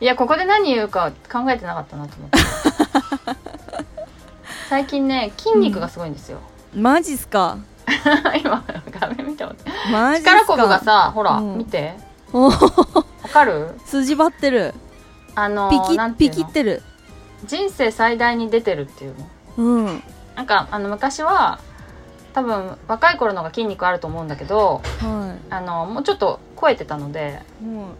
いやここで何言うか考えてなかったなと思って。最近ね筋肉がすごいんですよ、マジっすか？今画面見てもマジっすか？力こぶがさほら、うん。見て。おわかる？筋張ってる。あのピキピなんていうの？キってる。人生最大に出てるっていうの。うん。なんかあの昔は多分若い頃のが筋肉あると思うんだけどはあのもうちょっと超えてたのでいも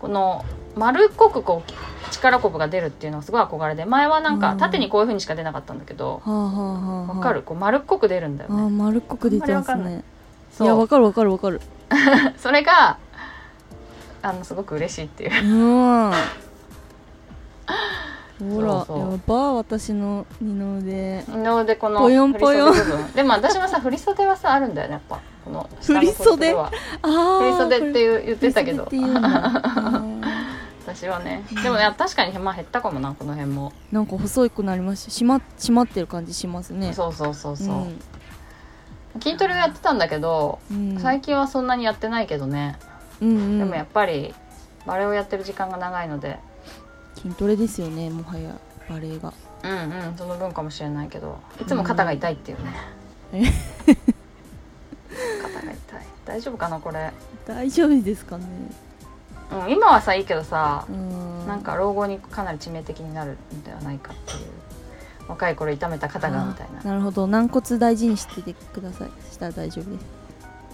この丸っこくこう力こぶが出るっていうのがすごい憧れで前はなんかうん縦にこういう風にしか出なかったんだけどわかる？こう丸っこく出るんだよね。丸っこく出てますね。いやわかるわかるわかる。それがあのすごく嬉しいっていう。うんほらやば私の二の腕。のでこのぽよんぽよん。でも私もさ振り袖はさあるんだよねやっぱ。この振り袖？は。ああ振り袖っていう言ってたけど。私はね。でもね確かにまあ減ったかもなこの辺も。なんか細くなりました締ま締まってる感じしますね。そうそうそうそう、ん。筋トレをやってたんだけど、うん。最近はそんなにやってないけどね、うんうん。でもやっぱりバレエをやってる時間が長いので筋トレですよねもはやバレエが。うんうんその分かもしれないけどいつも肩が痛いっていうね、え肩が痛い。大丈夫かなこれ、大丈夫ですかね。うん、今はさいいけどさう、ん。なんか老後にかなり致命的になるんではないかっていう。若い頃痛めた肩がみたいな。なるほど。軟骨大事にしててください。そしたら大丈夫です。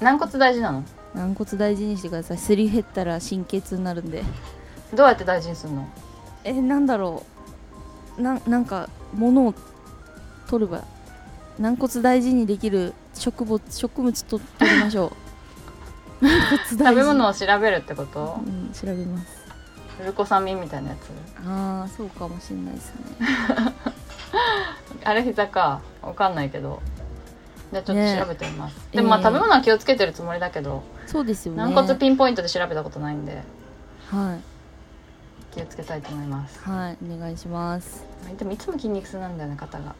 軟骨大事なの？軟骨大事にしてください。すり減ったら神経痛になるんで。どうやって大事にするの？えなんだろう。ななんか物を取れば軟骨大事にできる植物植物と取りましょう。食べ物を調べるってこと？うん調べます。グルコサミンみたいなやつ？ああそうかもしれないですね。あれ膝か。わかんないけど。じゃあちょっね。と調べてみます、でもまあええ食べ物は気をつけてるつもりだけど、そうですよね。軟骨ピンポイントで調べたことないんで。はい気をつけたいと思います。はいお願いします。でもいつも筋肉痛なんだよね肩が。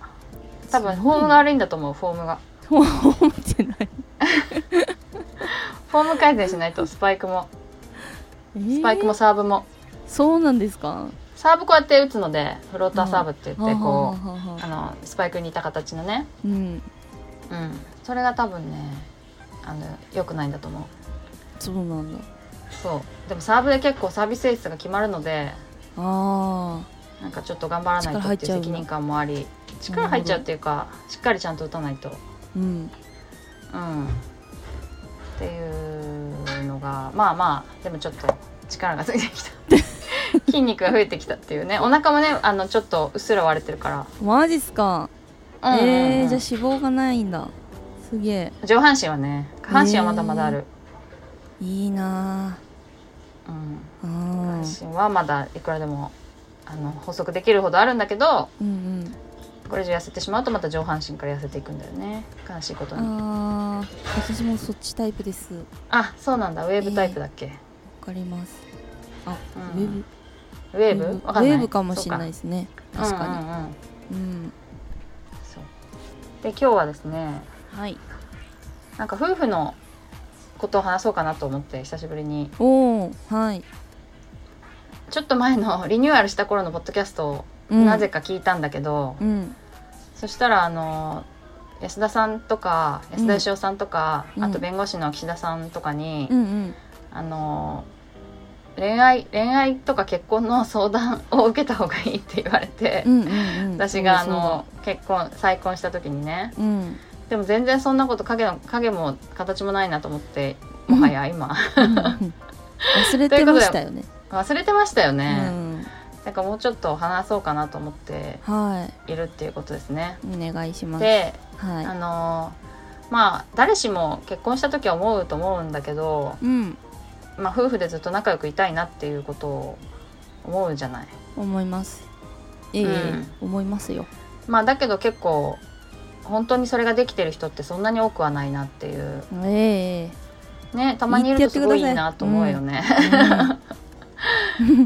多分フォームが悪いんだと思うフォームが。もう思ってない。フォーム改善しないとスパイクも。スパイクもえーサーブも、そうなんですか？サーブこうやって打つのでフローターサーブって言ってこうあのスパイクに似た形のね。うん。うん。それが多分ねあの良くないんだと思う。そうなんだそう。でもサーブで結構サービスエースが決まるのであなんかちょっと頑張らないとっていう責任感もあり。力入っちゃうっていうかしっかりちゃんと打たないと。あうん。うん。っていうのがまあまあでもちょっと力がついてきた。筋肉が増えてきたっていうね。お腹もねあのちょっとうっすら割れてるから、マジっすか、うんうんうん。えー、じゃあ脂肪がないんだ。すげえ。上半身はね下半身はまだまだある、いいなうん。ああ下半身はまだいくらでもあの補足できるほどあるんだけどうんこれ以上痩せてしまうとまた上半身から痩せていくんだよね。悲しいことに。うんああ私もそっちタイプです。わあそうなんだ。ウェーブタイプだっけ、かります。あ、うん。ウェブ。ウェーブ？わかんない。ウェーブかもしれないですね。確かうんうんうん。にうん。そう。で今日はですねはい。なんか夫婦のことを話そうかなと思って久しぶりに。おおはい、ちょっと前の リニューアルした頃のポッドキャストをうん、なぜか聞いたんだけど、うん。そしたらあの安田さんとか安田義雄さんとか、うん。あと弁護士の岸田さんとかに、うんうん。あの恋愛恋愛とか結婚の相談を受けた方がいいって言われて、うんうんうん。私があの結婚再婚した時にねうんでも全然そんなこと影の影も形もないなと思ってもはや今。忘れてましたよね。忘れてましたようね、んだからもうちょっと話そうかなと思ってはい。るっていうことですね。いお願いします。で、はい。あのまあ誰しも結婚した時は思うと思うんだけど、うん。まあ、夫婦でずっと仲良くいたいなっていうことを思うじゃない。思います。ええうん。思いますよ。まあだけど結構本当にそれができてる人ってそんなに多くはないなっていう。ええねたまにいるとすごいいいなと思うよね。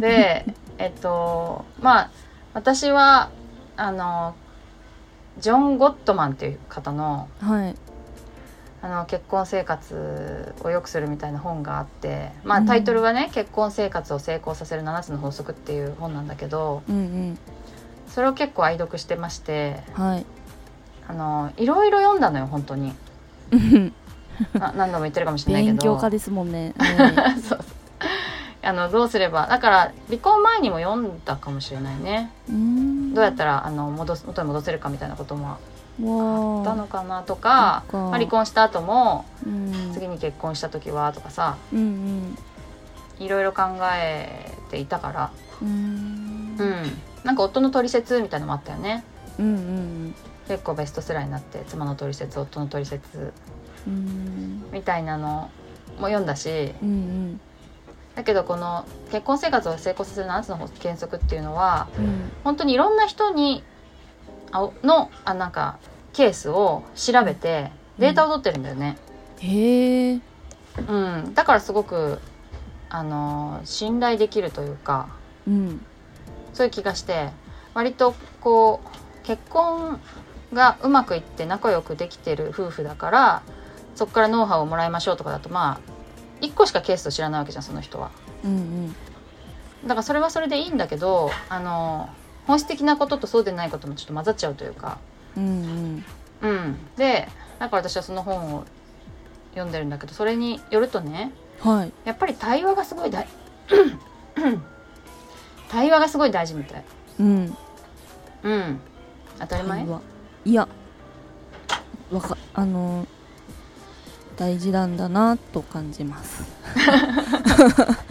でえっとまあ私はあのジョン・ゴットマンっていう方のはい。あの結婚生活を良くするみたいな本があって、まあ、うん。タイトルはね、結婚生活を成功させる7つの法則」っていう本なんだけどうんそれを結構愛読してましてうんはいあのいろいろ読んだのよ本当に。な何度も言ってるかもしれないけど。勉強家ですもんね、そうあのどうすればだから離婚前にも読んだかもしれないね。どうやったらあの戻す元に戻せるかみたいなこともあわったのかなとか、まあ、離婚した後もうん。次に結婚した時はとかさうんいろいろ考えていたから。うん。なんか夫の取説みたいなのもあったよね。うんうん結構ベストセラーになって妻の取説夫の取説うん。みたいなのも読んだしうんうん。だけどこの結婚生活を成功させる7つの原則っていうのはうん。本当にいろんな人にあのあなんかケースを調べてデータを取ってるんだよね、へえ。うん。だからすごくあの信頼できるというかうん。そういう気がして割とこう結婚がうまくいって仲良くできてる夫婦だからそこからノウハウをもらいましょうとかだとまあ1個しかケースを知らないわけじゃんその人は。うんだからそれはそれでいいんだけどあの本質的なこととそうでないこともちょっと混ざっちゃうというか。うんうん。うん、でだから私はその本を読んでるんだけどそれによるとねはい。やっぱり対話がすごい大 対話がすごい大事みたい。うん。うん。当たり前？いやわかあの大事なんだなと感じます。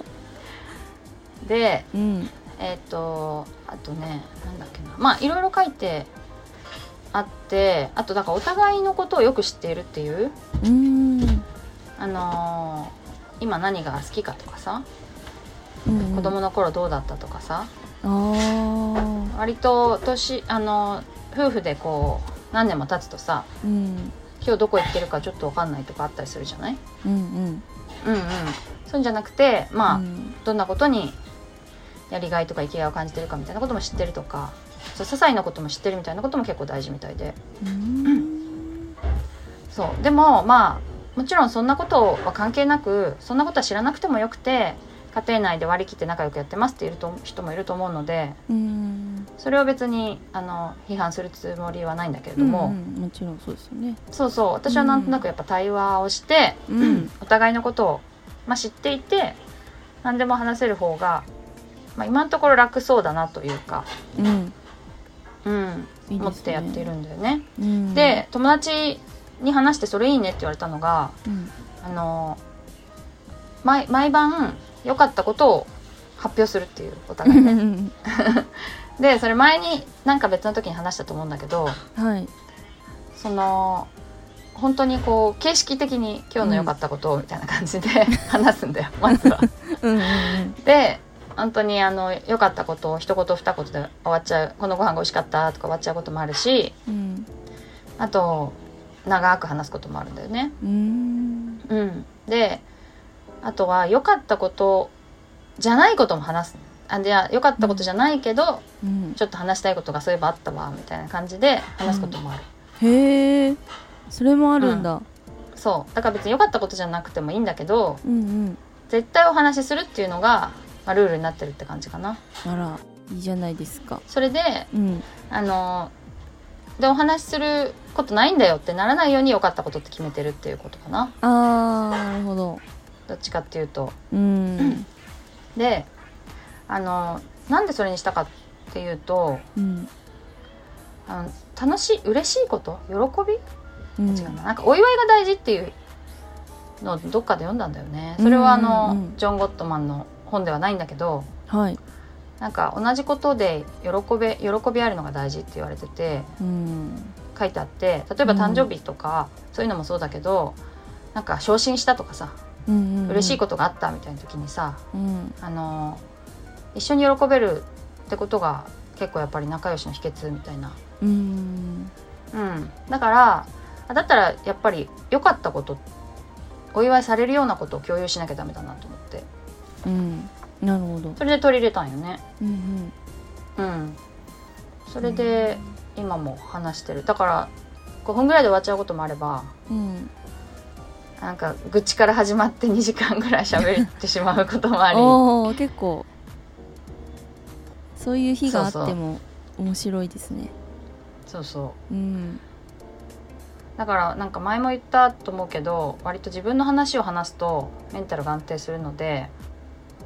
でうん。えっ、とあとねなんだっけな。まあいろいろ書いてあってあとだからお互いのことをよく知っているっていう。うん。あのー今何が好きかとかさ。うん子供の頃どうだったとかさ、割と年あの夫婦でこう何年も経つとさうん。今日どこ行ってるかちょっと分かんないとかあったりするじゃない？うんうん。うんうん。そうじゃなくてまあ、うん。どんなことにやりがいとか生きがいを感じてるかみたいなことも知ってるとかそう些細なことも知ってるみたいなことも結構大事みたいで。うん。そう。でもまあもちろんそんなことは関係なくそんなことは知らなくてもよくて家庭内で割り切って仲良くやってますっていると人もいると思うのでうんそれを別にあの批判するつもりはないんだけれども、うんうんもちろんそうですよね。そうそう。私はなんとなくやっぱ対話をして、うん。お互いのことを、まあ、知っていて何でも話せる方が、まあ、今のところ楽そうだなというか、うん。うん。いいね。思ってやっているんだよね。うん。で友達に話してそれいいねって言われたのがうん。あの毎毎晩良かったことを発表するっていうお互いね。うんでそれ前になんか別の時に話したと思うんだけどはい。その本当にこう形式的に今日の良かったことをみたいな感じで 話すんだよまずは。うんうんで本当にあの良かったことを一言二言で終わっちゃう「このご飯が美味しかった」とか終わっちゃうこともあるしうん。あと長く話すこともあるんだよね。うん。うん、であとは良かったことじゃないことも話すあで良かったことじゃないけど、うん。ちょっと話したいことがそういえばあったわみたいな感じで話すこともある。へえそれもあるんだ。そう。だから別に良かったことじゃなくてもいいんだけどうんうん。絶対お話しするっていうのが、まあ、ルールになってるって感じかな。あらいいじゃないですか。それでうん。あのでお話しすることないんだよってならないように良かったことって決めてるっていうことかな。あーなるほど。どっちかっていうと。うん。であのなんでそれにしたかっていうとうん。あの楽しい嬉しいこと？喜び？うん。違うな。なんかお祝いが大事っていうのをどっかで読んだんだよね。それはあの、うんうんうん。ジョン・ゴットマンの本ではないんだけどはい。なんか同じことで喜べ喜びあるのが大事って言われててうん。書いてあって例えば誕生日とか、そういうのもそうだけどなんか昇進したとかさうんうん。嬉しいことがあったみたいな時にさ、うん。あの一緒に喜べるってことが結構やっぱり仲良しの秘訣みたいな。うん。うん。だからあだったらやっぱり良かったことお祝いされるようなことを共有しなきゃダメだなと思って。うん。なるほど。それで取り入れたんよね。うんうん。それで今も話してる。だから5分ぐらいで終わっちゃうこともあればうん。うんなんか愚痴から始まって2時間ぐらい喋ってしまうこともあり。結構そういう日があっても面白いですね。そうそう。うん。だからなんか前も言ったと思うけど割と自分の話を話すとメンタルが安定するので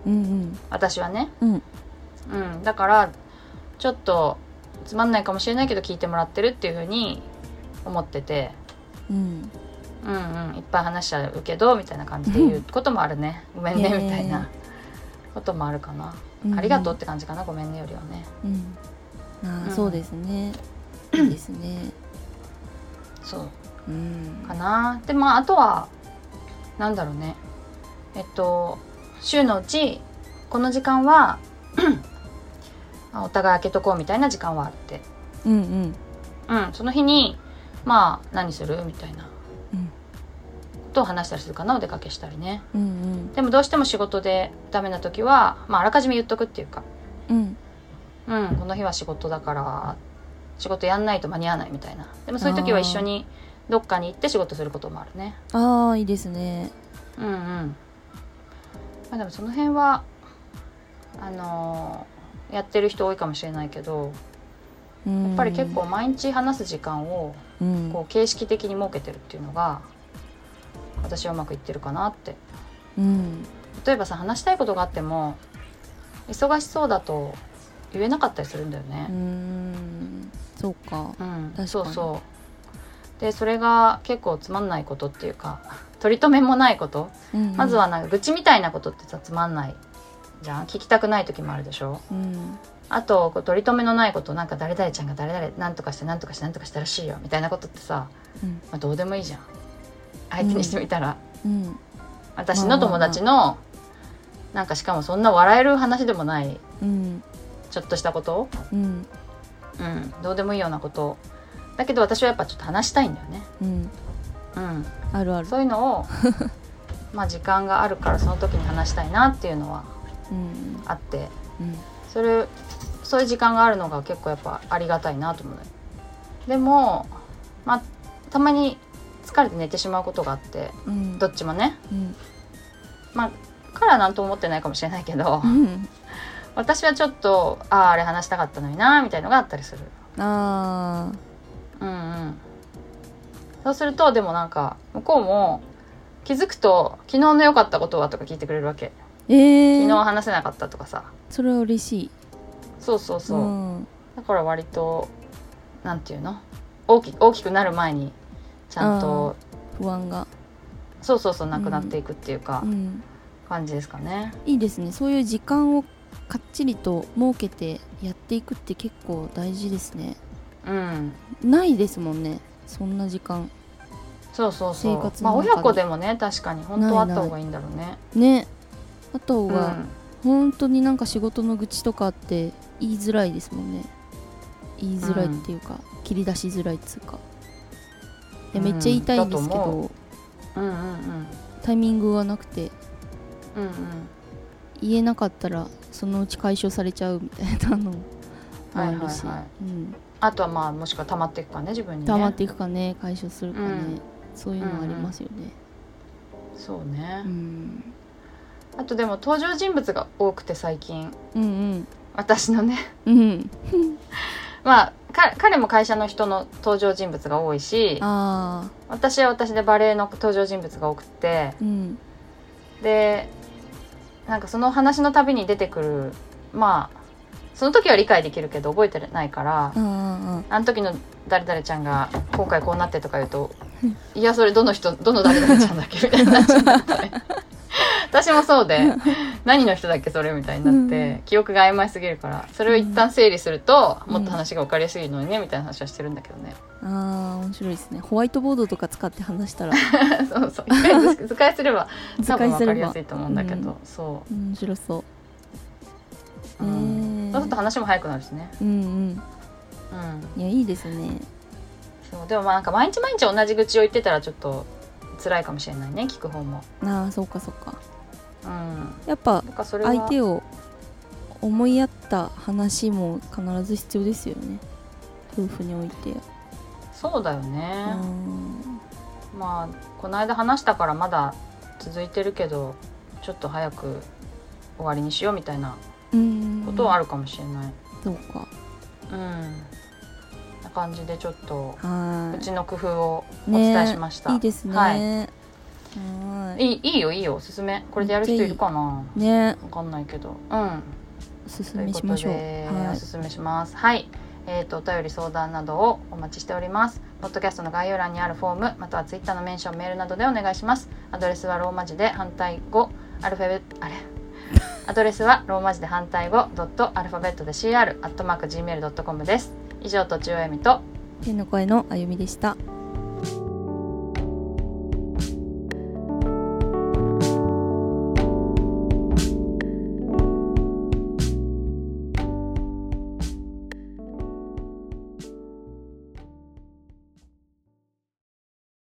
うん私はね。うん。うん。うんだからちょっとつまんないかもしれないけど聞いてもらってるっていう風に思ってて。うん。うんうん。いっぱい話しちゃうけどみたいな感じで言うこともあるね。ごめんねみたいなこともあるかな、うん。ありがとうって感じかなごめんねよりはね。うん。あー、うん。そうですね。いいですね。そう。うん。かな。でまああとはなんだろうね。えっと週のうちこの時間は あお互い開けとこうみたいな時間はあって。うんうん。うんその日にまあ何するみたいなとを話したりするかなお出かけしたりね。うんうん。でもどうしても仕事でダメな時は、まあ、あらかじめ言っとくっていうか。うん。うんこの日は仕事だから仕事やんないと間に合わないみたいな。でもそういう時は一緒にどっかに行って仕事することもあるね。ああいいですね。うんうん。まあでもその辺はあのーやってる人多いかもしれないけどややっぱり結構毎日話す時間をうん。こう形式的に設けてるっていうのが私はうまくいってるかなって。うん。例えばさ話したいことがあっても忙しそうだと言えなかったりするんだよね。ん。そうか。うん、に。そうそう。でそれが結構つまんないことっていうか取り留めもないこと、うんうん。まずはなんか愚痴みたいなことってさつまんないじゃん。聞きたくない時もあるでしょ。うん。あとこう取り留めのないことなんか誰々ちゃんが誰々なんとかしてなんとかしてなんとかしたらしいよみたいなことってさ、うん。まあ、どうでもいいじゃん相手にしてみたら、うん。私の友達の、なんかしかもそんな笑える話でもないうんちょっとしたこと。うん。うん。どうでもいいようなこと。だけど私はやっぱちょっと話したいんだよね。うん。うん。あるある。そういうのを まあ時間があるからその時に話したいなっていうのはうん。あって。うん。それそういう時間があるのが結構やっぱありがたいなと思う。でもまあたまに疲れて寝てしまうことがあってうん。どっちもね。うん。まあ彼は何とも思ってないかもしれないけどうん。私はちょっとあああれ話したかったのになみたいのがあったりする。あうんうん。そうするとでもなんか向こうも気づくと「昨日の良かったことは?」とか聞いてくれるわけ。ーえー、昨日話せなかったとかさ。それは嬉しい。そうそうそう、ん。だから割となんていうの？大き大きくなる前にちゃんと不安が、そうそうそうなくなっていくっていうかうん、感じですかね。いいですね。そういう時間をかっちりと設けてやっていくって結構大事ですね。うん。ないですもんね。そんな時間。そうそうそう。まあ親子でもね確かに本当はあった方がいいんだろうね。ね。あとうん。は、本当になんか仕事の愚痴とかあって言いづらいですもんね。言いづらいっていうか、切り出しづらいっつうかいやめっちゃ言いたいんですけど、だと思う。んうんうんタイミングがなくてうんうん。言えなかったらそのうち解消されちゃうみたいなのもあるし、はいはいはい。うん、あとはまあもしくは溜まっていくかね自分にね。溜まっていくかね解消するかね、うん。そういうのありますよね、そうね、うん、あとでも登場人物が多くて最近。うん私のね。うんうんまあか彼も会社の人の登場人物が多いし私は私でバレエの登場人物が多くてうん。でなんかその話のたびに出てくるまあその時は理解できるけど覚えてないからあああの時の誰々ちゃんが今回こうなってとか言うといやそれどの人どの誰々ちゃんだっけみたいになっちゃって私もそうで何の人だっけそれみたいになって、うん。記憶が曖昧すぎるからそれを一旦整理すると、うん。もっと話が分かりやすいのにねみたいな話はしてるんだけどね。ああ面白いですね。ホワイトボードとか使って話したら。そうそう。一回図図解すれば多図分分かりやすいと思うんだけど、うん。そ面白そう。う、うんえそうすると話も早くなるしね。うんうん。うん。いやいいですね。そう。でもまあなんか毎日毎日同じ愚痴を言ってたらちょっと辛いかもしれないね聞く方も。ああそうかそうか。うんやっぱ相手を思いやった話も必ず必要ですよね。夫婦において。そうだようね、ん。まあこの間話したからまだ続いてるけどちょっと早く終わりにしようみたいなうん。ことはあるかもしれない。そうか。うん、な感じでちょっとはうちの工夫をおね伝えしました、いいいですね。ははいいいいいよいいよ。おすすめ。これでやる人いるかな？ね。わかんないけど。うん。おすすということめしましょう。で、はい。おすすめします。はい。えー、とお便り相談などをお待ちしております。ポッドキャストの概要欄にあるフォームまたはツイッターのメンションメールなどでお願いします。アドレスはローマ字で反対語アルファベットあれ？アドレスは ローマ字で反対語ドットアルファベットで CR アットマーク Gmail.com です。以上とちおえみと天の声のあゆみでした